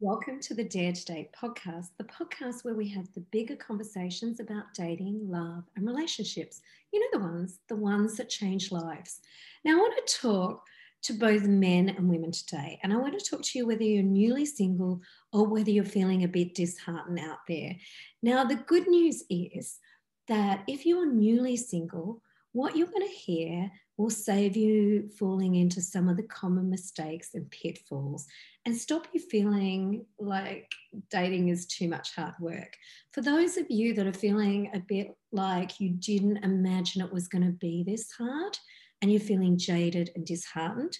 Welcome to the Dare to Date podcast, the podcast where we have the bigger conversations about dating, love, and relationships. You know, the ones, the ones that change lives. Now, I want to talk to both men and women today. And I want to talk to you whether you're newly single or whether you're feeling a bit disheartened out there. Now, the good news is that if you are newly single, what you're going to hear will save you falling into some of the common mistakes and pitfalls and stop you feeling like dating is too much hard work. For those of you that are feeling a bit like you didn't imagine it was going to be this hard and you're feeling jaded and disheartened,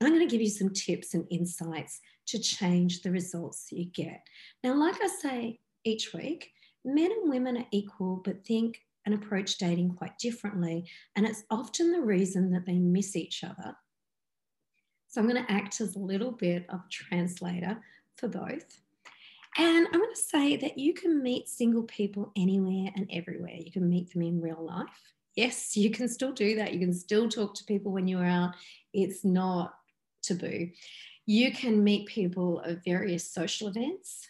I'm going to give you some tips and insights to change the results that you get. Now, like I say each week, men and women are equal, but think and approach dating quite differently. And it's often the reason that they miss each other. So I'm going to act as a little bit of translator for both. And I'm going to say that you can meet single people anywhere and everywhere. You can meet them in real life. Yes, you can still do that. You can still talk to people when you're out. It's not taboo. You can meet people at various social events.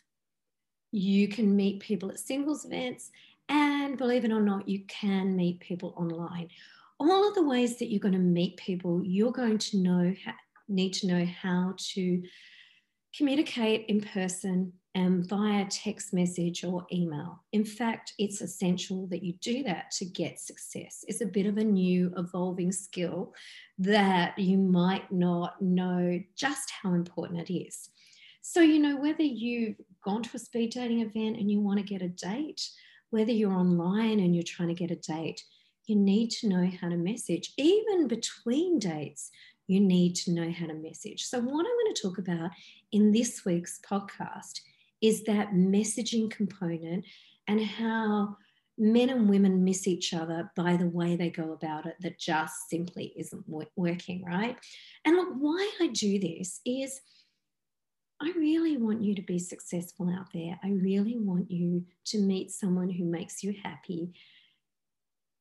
You can meet people at singles events. And believe it or not, you can meet people online. All of the ways that you're going to meet people, you're going to know, need to know how to communicate in person and via text message or email. In fact, it's essential that you do that to get success. It's a bit of a new evolving skill that you might not know just how important it is. So, you know, whether you've gone to a speed dating event and you want to get a date, whether you're online and you're trying to get a date, you need to know how to message. Even between dates, you need to know how to message. So, what I'm going to talk about in this week's podcast is that messaging component and how men and women miss each other by the way they go about it that just simply isn't working, right? And look, why I do this is I really want you to be successful out there. I really want you to meet someone who makes you happy.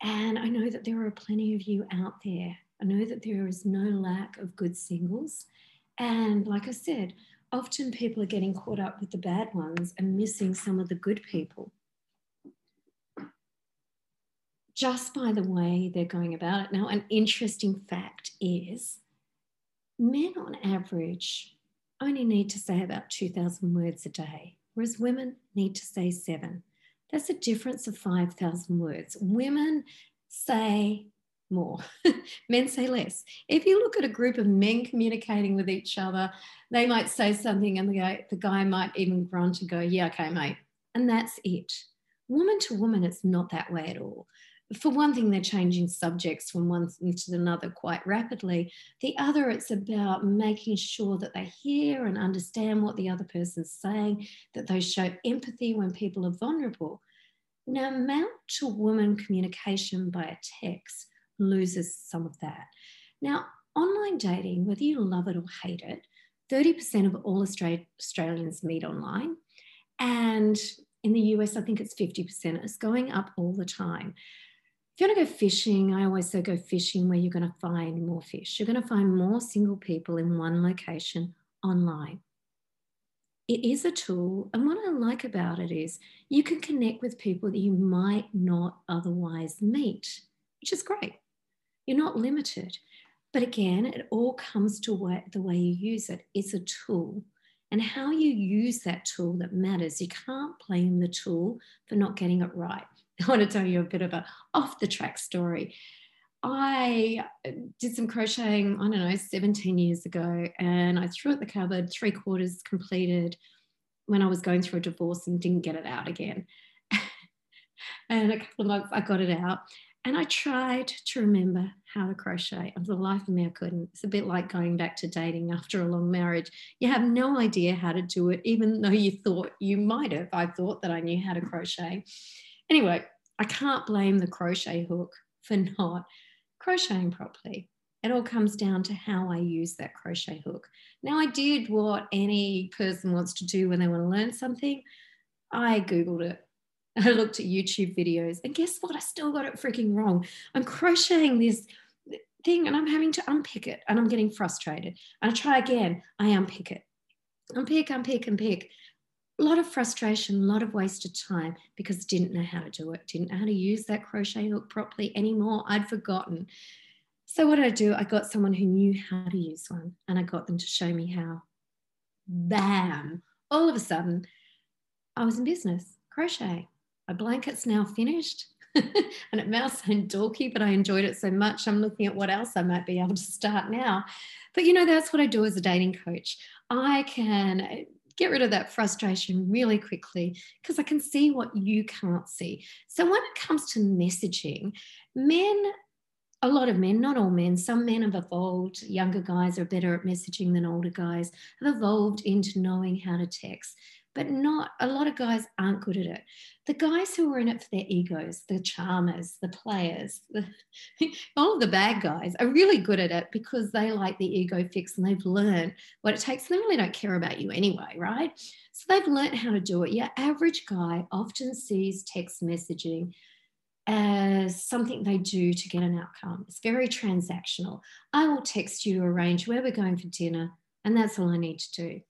And I know that there are plenty of you out there. I know that there is no lack of good singles. And like I said, often people are getting caught up with the bad ones and missing some of the good people just by the way they're going about it. Now, an interesting fact is men on average only need to say about 2,000 words a day, whereas women need to say seven. That's a difference of 5,000 words. Women say more, men say less. If you look at a group of men communicating with each other, they might say something and the guy, the guy might even grunt and go, Yeah, okay, mate. And that's it. Woman to woman, it's not that way at all for one thing, they're changing subjects from one thing to another quite rapidly. The other, it's about making sure that they hear and understand what the other person's saying, that they show empathy when people are vulnerable. Now, male to woman communication by a text loses some of that. Now, online dating, whether you love it or hate it, 30% of all Australians meet online. And in the US, I think it's 50%. It's going up all the time if you want to go fishing, I always say go fishing where you're going to find more fish. You're going to find more single people in one location online. It is a tool. And what I like about it is you can connect with people that you might not otherwise meet, which is great. You're not limited. But again, it all comes to the way you use it. It's a tool. And how you use that tool that matters. You can't blame the tool for not getting it right. I want to tell you a bit of a off the track story. I did some crocheting, I don't know, 17 years ago, and I threw it the cupboard, three quarters completed when I was going through a divorce and didn't get it out again. and a couple of months I got it out. And I tried to remember how to crochet. For the life of me, I couldn't. It's a bit like going back to dating after a long marriage. You have no idea how to do it, even though you thought you might have. I thought that I knew how to crochet. Anyway, I can't blame the crochet hook for not crocheting properly. It all comes down to how I use that crochet hook. Now, I did what any person wants to do when they want to learn something. I Googled it. I looked at YouTube videos, and guess what? I still got it freaking wrong. I'm crocheting this thing and I'm having to unpick it and I'm getting frustrated. And I try again, I unpick it. Unpick, unpick, unpick. A lot of frustration, a lot of wasted time because didn't know how to do it, didn't know how to use that crochet hook properly anymore. I'd forgotten. So what did I do? I got someone who knew how to use one and I got them to show me how. Bam! All of a sudden, I was in business, crochet. My blanket's now finished. and it may sound dorky, but I enjoyed it so much. I'm looking at what else I might be able to start now. But you know, that's what I do as a dating coach. I can get rid of that frustration really quickly because I can see what you can't see. So when it comes to messaging, men a lot of men, not all men, some men have evolved. Younger guys are better at messaging than older guys, have evolved into knowing how to text but not a lot of guys aren't good at it. The guys who are in it for their egos, the charmers, the players, the, all of the bad guys are really good at it because they like the ego fix and they've learned what it takes. They really don't care about you anyway, right? So they've learned how to do it. Your average guy often sees text messaging as something they do to get an outcome. It's very transactional. I will text you to arrange where we're going for dinner, and that's all I need to do.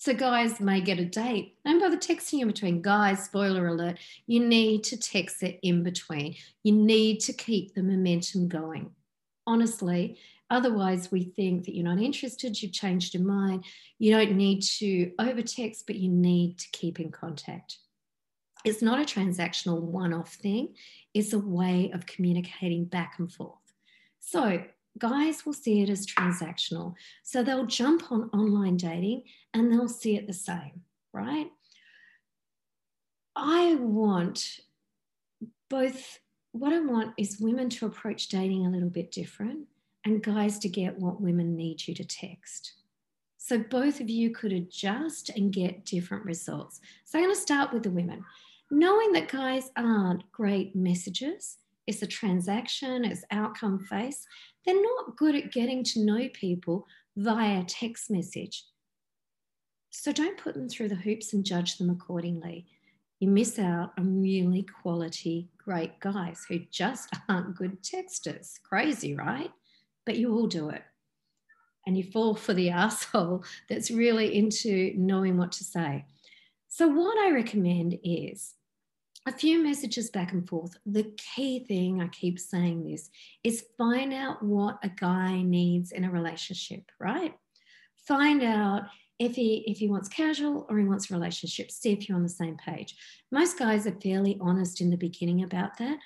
So guys may get a date. Don't bother texting in between. Guys, spoiler alert, you need to text it in between. You need to keep the momentum going. Honestly, otherwise we think that you're not interested, you've changed your mind. You don't need to over text, but you need to keep in contact. It's not a transactional one off thing, it's a way of communicating back and forth. So guys will see it as transactional. So they'll jump on online dating and they'll see it the same, right? I want both, what I want is women to approach dating a little bit different and guys to get what women need you to text. So both of you could adjust and get different results. So I'm going to start with the women. Knowing that guys aren't great messages, it's a transaction, it's outcome face, they're not good at getting to know people via text message. So don't put them through the hoops and judge them accordingly. You miss out on really quality, great guys who just aren't good texters. Crazy, right? But you all do it. And you fall for the asshole that's really into knowing what to say. So, what I recommend is a few messages back and forth. The key thing, I keep saying this, is find out what a guy needs in a relationship, right? Find out if he if he wants casual or he wants relationships. See if you're on the same page. Most guys are fairly honest in the beginning about that.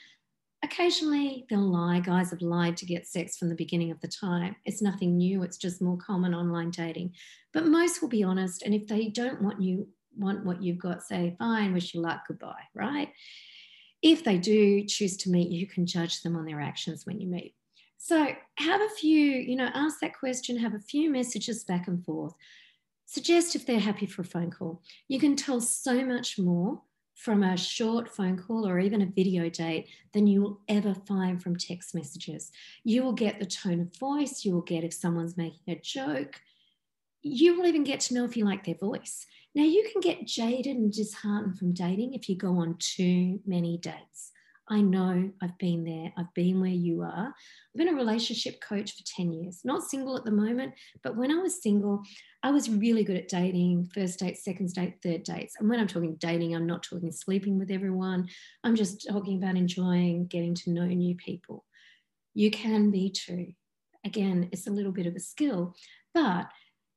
Occasionally they'll lie. Guys have lied to get sex from the beginning of the time. It's nothing new. It's just more common online dating. But most will be honest. And if they don't want you want what you've got, say, fine, wish you luck, goodbye, right? If they do choose to meet, you can judge them on their actions when you meet. So have a few, you know, ask that question, have a few messages back and forth. Suggest if they're happy for a phone call. You can tell so much more from a short phone call or even a video date than you will ever find from text messages. You will get the tone of voice, you will get if someone's making a joke. You will even get to know if you like their voice. Now, you can get jaded and disheartened from dating if you go on too many dates. I know I've been there. I've been where you are. I've been a relationship coach for 10 years, not single at the moment, but when I was single, I was really good at dating first date, second date, third dates. And when I'm talking dating, I'm not talking sleeping with everyone. I'm just talking about enjoying getting to know new people. You can be too. Again, it's a little bit of a skill, but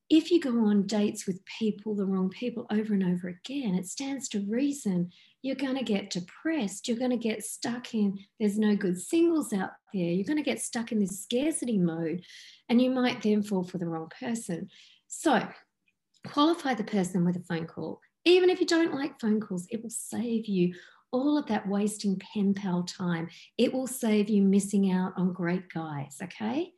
if you go on dates with people, the wrong people, over and over again, it stands to reason you're going to get depressed. You're going to get stuck in there's no good singles out there. You're going to get stuck in this scarcity mode, and you might then fall for the wrong person. So, qualify the person with a phone call. Even if you don't like phone calls, it will save you all of that wasting pen pal time. It will save you missing out on great guys, okay?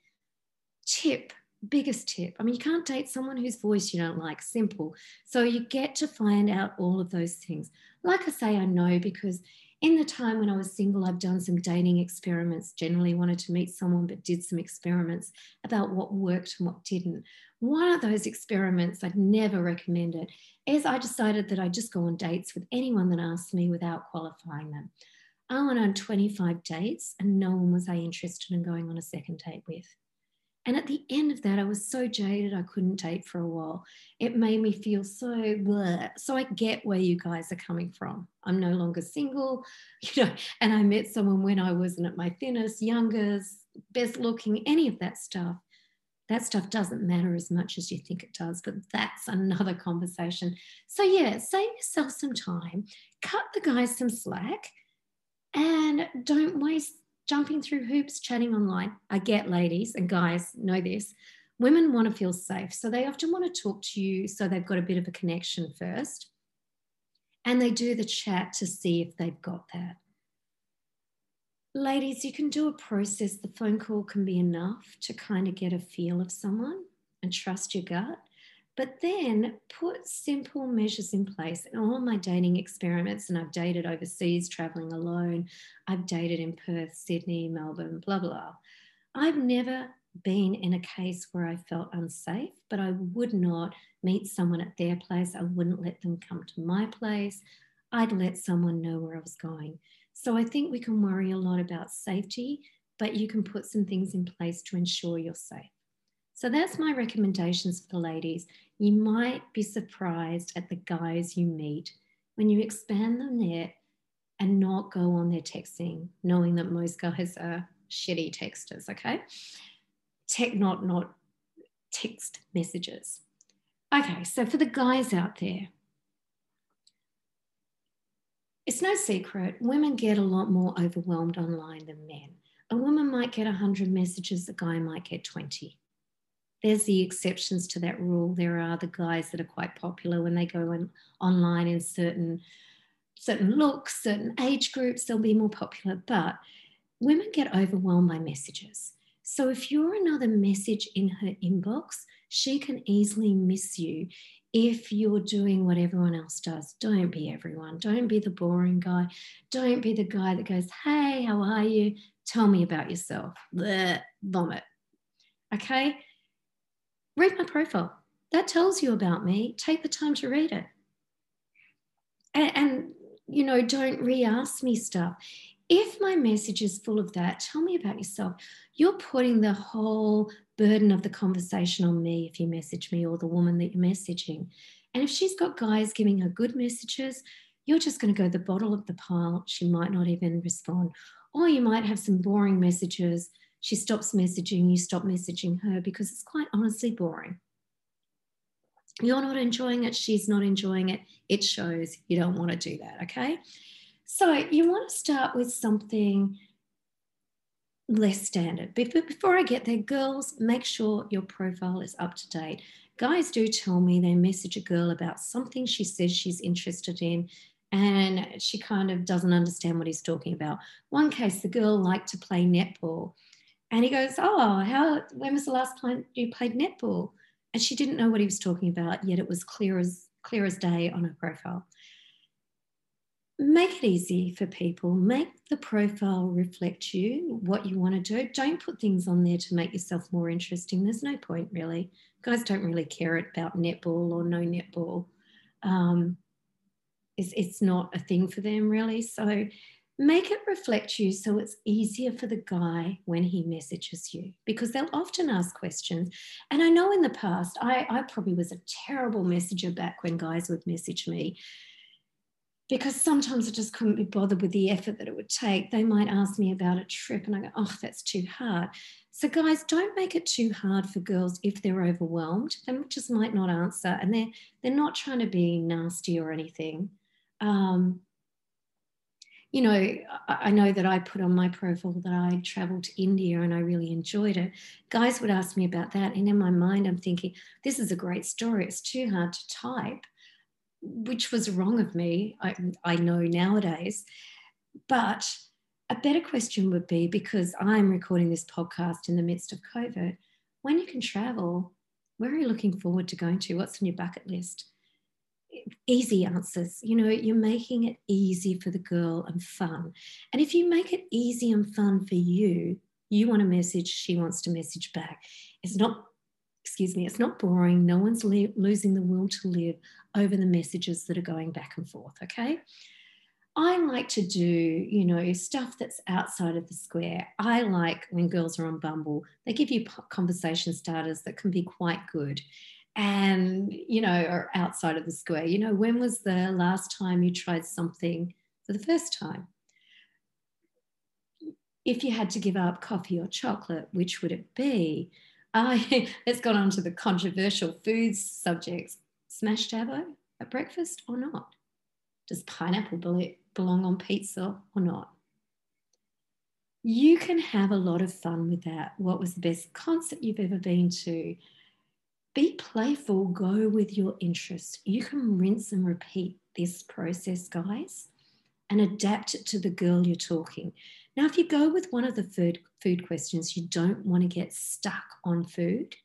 Tip biggest tip. I mean, you can't date someone whose voice you don't like, simple. So you get to find out all of those things. Like I say, I know because in the time when I was single, I've done some dating experiments, generally wanted to meet someone, but did some experiments about what worked and what didn't. One of those experiments I'd never recommended is I decided that I'd just go on dates with anyone that asked me without qualifying them. I went on 25 dates and no one was I interested in going on a second date with. And at the end of that, I was so jaded, I couldn't date for a while. It made me feel so bleh. So I get where you guys are coming from. I'm no longer single, you know, and I met someone when I wasn't at my thinnest, youngest, best looking, any of that stuff. That stuff doesn't matter as much as you think it does, but that's another conversation. So, yeah, save yourself some time, cut the guys some slack, and don't waste jumping through hoops, chatting online. I get ladies and guys know this. Women want to feel safe. So they often want to talk to you so they've got a bit of a connection first. And they do the chat to see if they've got that. Ladies, you can do a process. The phone call can be enough to kind of get a feel of someone and trust your gut. But then put simple measures in place. In all my dating experiments, and I've dated overseas, traveling alone, I've dated in Perth, Sydney, Melbourne, blah, blah. I've never been in a case where I felt unsafe, but I would not meet someone at their place. I wouldn't let them come to my place. I'd let someone know where I was going. So I think we can worry a lot about safety, but you can put some things in place to ensure you're safe. So that's my recommendations for the ladies. You might be surprised at the guys you meet when you expand the net and not go on their texting, knowing that most guys are shitty texters, okay? Tech, not, not text messages. Okay, so for the guys out there, it's no secret, women get a lot more overwhelmed online than men. A woman might get 100 messages, a guy might get 20 there's the exceptions to that rule. There are the guys that are quite popular when they go in, online in certain certain looks, certain age groups, they'll be more popular. But women get overwhelmed by messages. So if you're another message in her inbox, she can easily miss you if you're doing what everyone else does. Don't be everyone. Don't be the boring guy. Don't be the guy that goes, Hey, how are you? Tell me about yourself. Blech, vomit. Okay? Read my profile. That tells you about me. Take the time to read it. And, and you know, don't re ask me stuff. If my message is full of that, tell me about yourself. You're putting the whole burden of the conversation on me if you message me or the woman that you're messaging. And if she's got guys giving her good messages, you're just going to go the bottom of the pile. She might not even respond. Or you might have some boring messages she stops messaging, you stop messaging her because it's quite honestly boring. You're not enjoying it, she's not enjoying it. It shows you don't want to do that, okay? So you want to start with something less standard. But Before I get there, girls, make sure your profile is up to date. Guys do tell me they message a girl about something she says she's interested in and she kind of doesn't understand what he's talking about. One case, the girl liked to play netball and he goes, Oh, how, when was the last time you played netball? And she didn't know what he was talking about, yet it was clear as, clear as day on her profile. Make it easy for people. Make the profile reflect you, what you want to do. Don't put things on there to make yourself more interesting. There's no point, really. Guys don't really care about netball or no netball. Um, it's, it's not a thing for them, really. So make it reflect you so it's easier for the guy when he messages you because they'll often ask questions. And I know in the past, I, I probably was a terrible messenger back when guys would message me because sometimes I just couldn't be bothered with the effort that it would take. They might ask me about a trip and I go, oh, that's too hard. So, guys, don't make it too hard for girls if they're overwhelmed. They just might not answer and they're, they're not trying to be nasty or anything. Um, you know, I know that I put on my profile that I traveled to India and I really enjoyed it. Guys would ask me about that. And in my mind, I'm thinking, this is a great story. It's too hard to type, which was wrong of me. I, I know nowadays. But a better question would be because I'm recording this podcast in the midst of COVID, when you can travel, where are you looking forward to going to? What's on your bucket list? Easy answers. You know, you're making it easy for the girl and fun. And if you make it easy and fun for you, you want a message, she wants to message back. It's not, excuse me, it's not boring. No one's losing the will to live over the messages that are going back and forth, okay? I like to do, you know, stuff that's outside of the square. I like when girls are on Bumble, they give you conversation starters that can be quite good and, you know, are outside of the square. You know, when was the last time you tried something for the first time? If you had to give up coffee or chocolate, which would it be? I, let's go on to the controversial foods subjects. Smashed avo at breakfast or not? Does pineapple belong on pizza or not? You can have a lot of fun with that. What was the best concert you've ever been to? Be playful, go with your interest. You can rinse and repeat this process, guys, and adapt it to the girl you're talking. Now, if you go with one of the food, food questions, you don't want to get stuck on food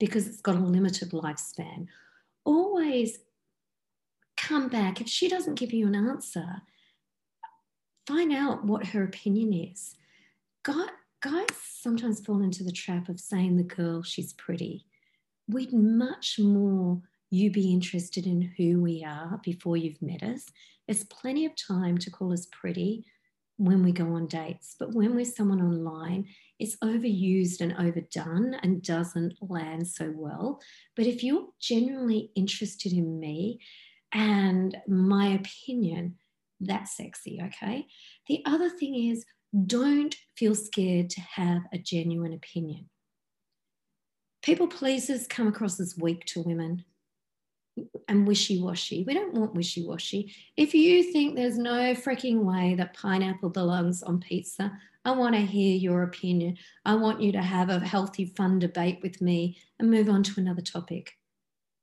because it's got a limited lifespan. Always come back. If she doesn't give you an answer, find out what her opinion is. Guys sometimes fall into the trap of saying the girl, she's pretty. We'd much more you be interested in who we are before you've met us. There's plenty of time to call us pretty when we go on dates, but when we're someone online, it's overused and overdone and doesn't land so well. But if you're genuinely interested in me and my opinion, that's sexy, okay? The other thing is don't feel scared to have a genuine opinion. People pleasers come across as weak to women and wishy washy. We don't want wishy washy. If you think there's no freaking way that pineapple belongs on pizza, I want to hear your opinion. I want you to have a healthy, fun debate with me and move on to another topic.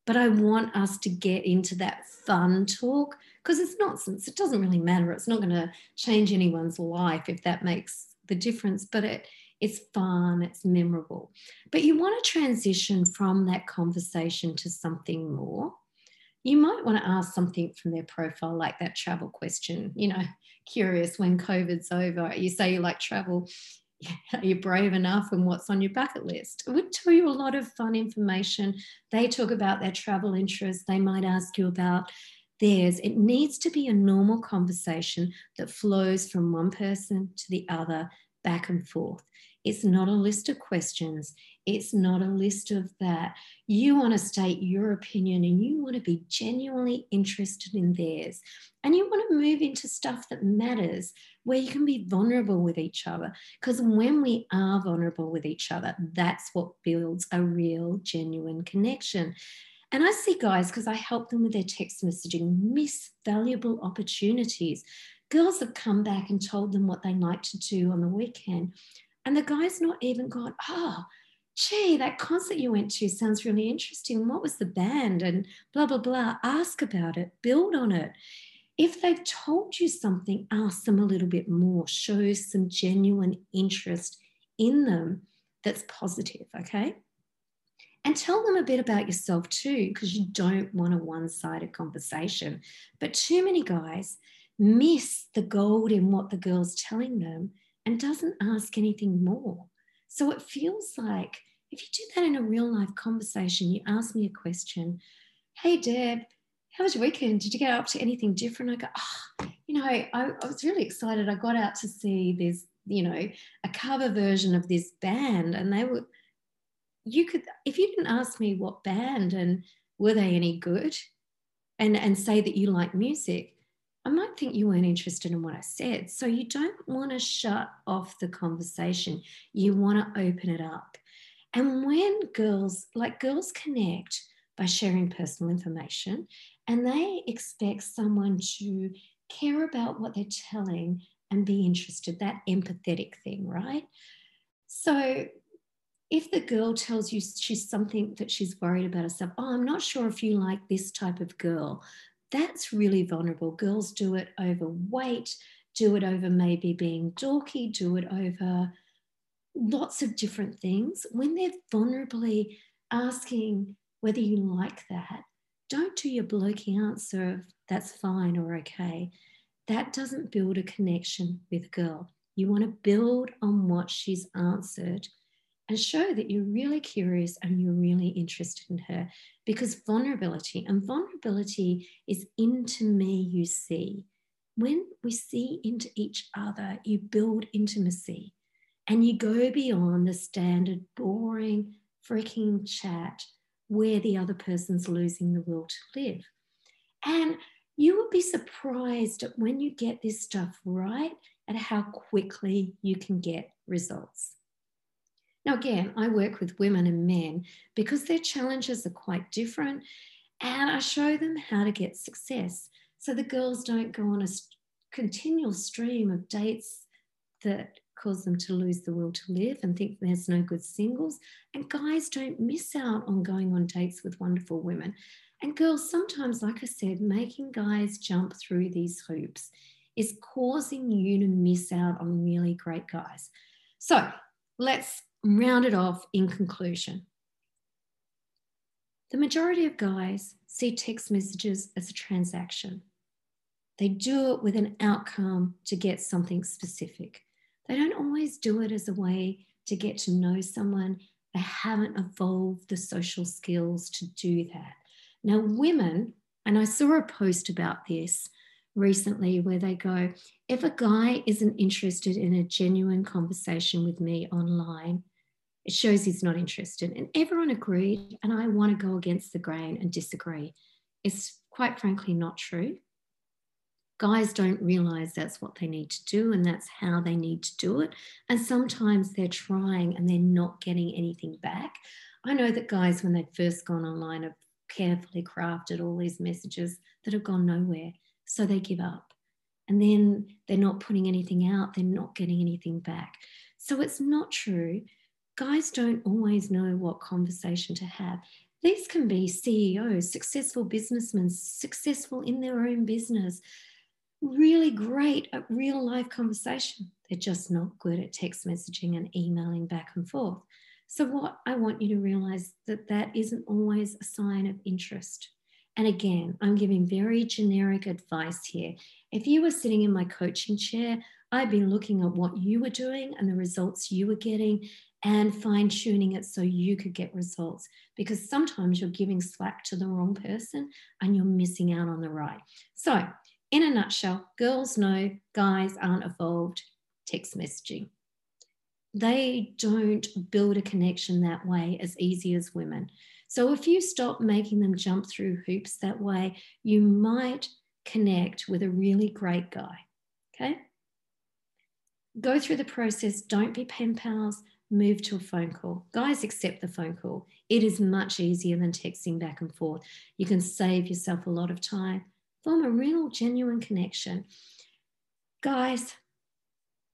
But I want us to get into that fun talk because it's nonsense. It doesn't really matter. It's not going to change anyone's life if that makes the difference, but it, it's fun, it's memorable. But you want to transition from that conversation to something more. You might want to ask something from their profile, like that travel question. You know, curious when COVID's over, you say you like travel. Are you brave enough and what's on your bucket list? It would tell you a lot of fun information. They talk about their travel interests. They might ask you about theirs. It needs to be a normal conversation that flows from one person to the other, back and forth. It's not a list of questions. It's not a list of that. You want to state your opinion and you want to be genuinely interested in theirs. And you want to move into stuff that matters where you can be vulnerable with each other. Because when we are vulnerable with each other, that's what builds a real, genuine connection. And I see guys, because I help them with their text messaging, miss valuable opportunities. Girls have come back and told them what they like to do on the weekend. And the guy's not even gone, oh, gee, that concert you went to sounds really interesting. What was the band? And blah, blah, blah. Ask about it, build on it. If they've told you something, ask them a little bit more, show some genuine interest in them that's positive, okay? And tell them a bit about yourself too, because you don't want a one sided conversation. But too many guys miss the gold in what the girl's telling them and doesn't ask anything more. So it feels like if you do that in a real life conversation, you ask me a question, hey, Deb, how was your weekend? Did you get up to anything different? I go, oh, you know, I, I was really excited. I got out to see this, you know, a cover version of this band, and they were, you could, if you didn't ask me what band and were they any good, and and say that you like music, I might think you weren't interested in what I said. So you don't want to shut off the conversation. You want to open it up. And when girls, like girls connect by sharing personal information, and they expect someone to care about what they're telling and be interested, that empathetic thing, right? So if the girl tells you she's something that she's worried about herself, oh, I'm not sure if you like this type of girl, that's really vulnerable. Girls do it over weight, do it over maybe being dorky, do it over lots of different things. When they're vulnerably asking whether you like that, don't do your blokey answer of that's fine or okay. That doesn't build a connection with a girl. You want to build on what she's answered and show that you're really curious and you're really interested in her because vulnerability and vulnerability is into me you see when we see into each other, you build intimacy and you go beyond the standard boring freaking chat where the other person's losing the will to live. And you will be surprised at when you get this stuff right at how quickly you can get results. Now, again, I work with women and men because their challenges are quite different, and I show them how to get success so the girls don't go on a continual stream of dates that cause them to lose the will to live and think there's no good singles. And guys don't miss out on going on dates with wonderful women. And girls, sometimes, like I said, making guys jump through these hoops is causing you to miss out on really great guys. So let's round it off in conclusion. The majority of guys see text messages as a transaction. They do it with an outcome to get something specific. They don't always do it as a way to get to know someone. They haven't evolved the social skills to do that. Now, women, and I saw a post about this recently where they go, if a guy isn't interested in a genuine conversation with me online, it shows he's not interested. And everyone agreed. And I want to go against the grain and disagree. It's quite frankly not true guys don't realize that's what they need to do and that's how they need to do it. And sometimes they're trying and they're not getting anything back. I know that guys, when they've first gone online, have carefully crafted all these messages that have gone nowhere. So they give up. And then they're not putting anything out, they're not getting anything back. So it's not true. Guys don't always know what conversation to have. These can be CEOs, successful businessmen, successful in their own business, really great at real life conversation. They're just not good at text messaging and emailing back and forth. So, what I want you to realize that that isn't always a sign of interest. And again, I'm giving very generic advice here. If you were sitting in my coaching chair, I'd be looking at what you were doing and the results you were getting and fine tuning it so you could get results. Because sometimes you're giving slack to the wrong person and you're missing out on the right. So, in a nutshell, girls know guys aren't evolved text messaging. They don't build a connection that way as easy as women. So if you stop making them jump through hoops that way, you might connect with a really great guy. Okay? Go through the process. Don't be pen pals. Move to a phone call. Guys accept the phone call. It is much easier than texting back and forth. You can save yourself a lot of time form a real genuine connection. Guys,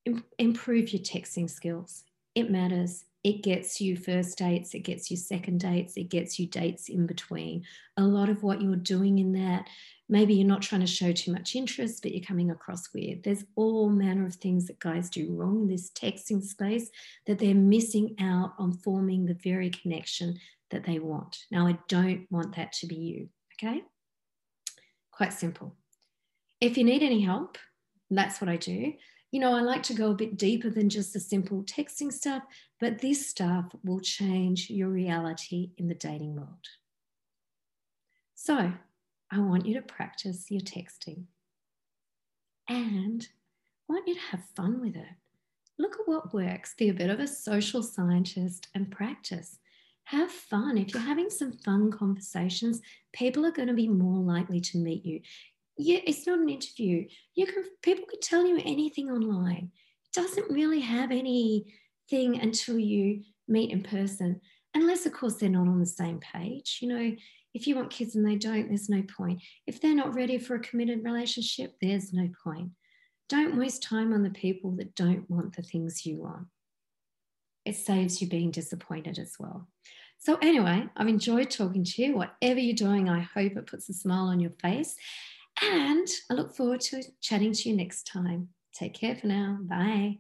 Im- improve your texting skills. It matters. It gets you first dates, it gets you second dates, it gets you dates in between. A lot of what you're doing in that, maybe you're not trying to show too much interest, but you're coming across weird. There's all manner of things that guys do wrong in this texting space that they're missing out on forming the very connection that they want. Now, I don't want that to be you, okay? Quite simple. If you need any help, that's what I do. You know, I like to go a bit deeper than just the simple texting stuff, but this stuff will change your reality in the dating world. So, I want you to practice your texting and I want you to have fun with it. Look at what works, be a bit of a social scientist and practice have fun. If you're having some fun conversations, people are going to be more likely to meet you. Yeah, it's not an interview. You can people can tell you anything online. It doesn't really have anything until you meet in person, unless of course they're not on the same page. You know, if you want kids and they don't, there's no point. If they're not ready for a committed relationship, there's no point. Don't waste time on the people that don't want the things you want it saves you being disappointed as well. So, anyway, I've enjoyed talking to you. Whatever you're doing, I hope it puts a smile on your face. And I look forward to chatting to you next time. Take care for now. Bye.